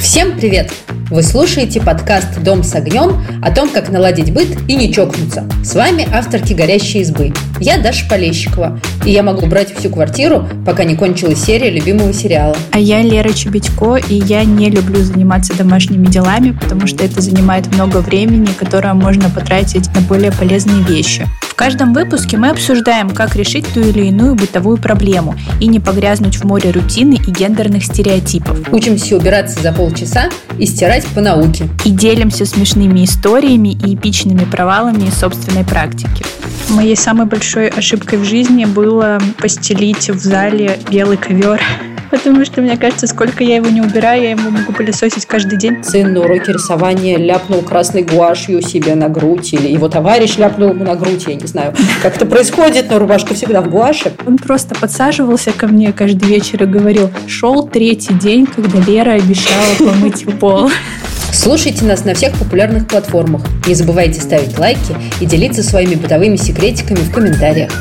Всем привет! Вы слушаете подкаст «Дом с огнем» о том, как наладить быт и не чокнуться. С вами авторки «Горящей избы». Я Даша Полещикова, и я могу брать всю квартиру, пока не кончилась серия любимого сериала. А я Лера Чебедько, и я не люблю заниматься домашними делами, потому что это занимает много времени, которое можно потратить на более полезные вещи. В каждом выпуске мы обсуждаем, как решить ту или иную бытовую проблему и не погрязнуть в море рутины и гендерных стереотипов. Учимся убираться за полчаса и стирать по науке. И делимся смешными историями и эпичными провалами из собственной практики. Моей самой большой ошибкой в жизни было постелить в зале белый ковер потому что, мне кажется, сколько я его не убираю, я ему могу пылесосить каждый день. Сын на уроке рисования ляпнул красной гуашью себе на грудь, или его товарищ ляпнул ему на грудь, я не знаю, как это происходит, но рубашка всегда в гуаше. Он просто подсаживался ко мне каждый вечер и говорил, шел третий день, когда Лера обещала помыть пол. Слушайте нас на всех популярных платформах. Не забывайте ставить лайки и делиться своими бытовыми секретиками в комментариях.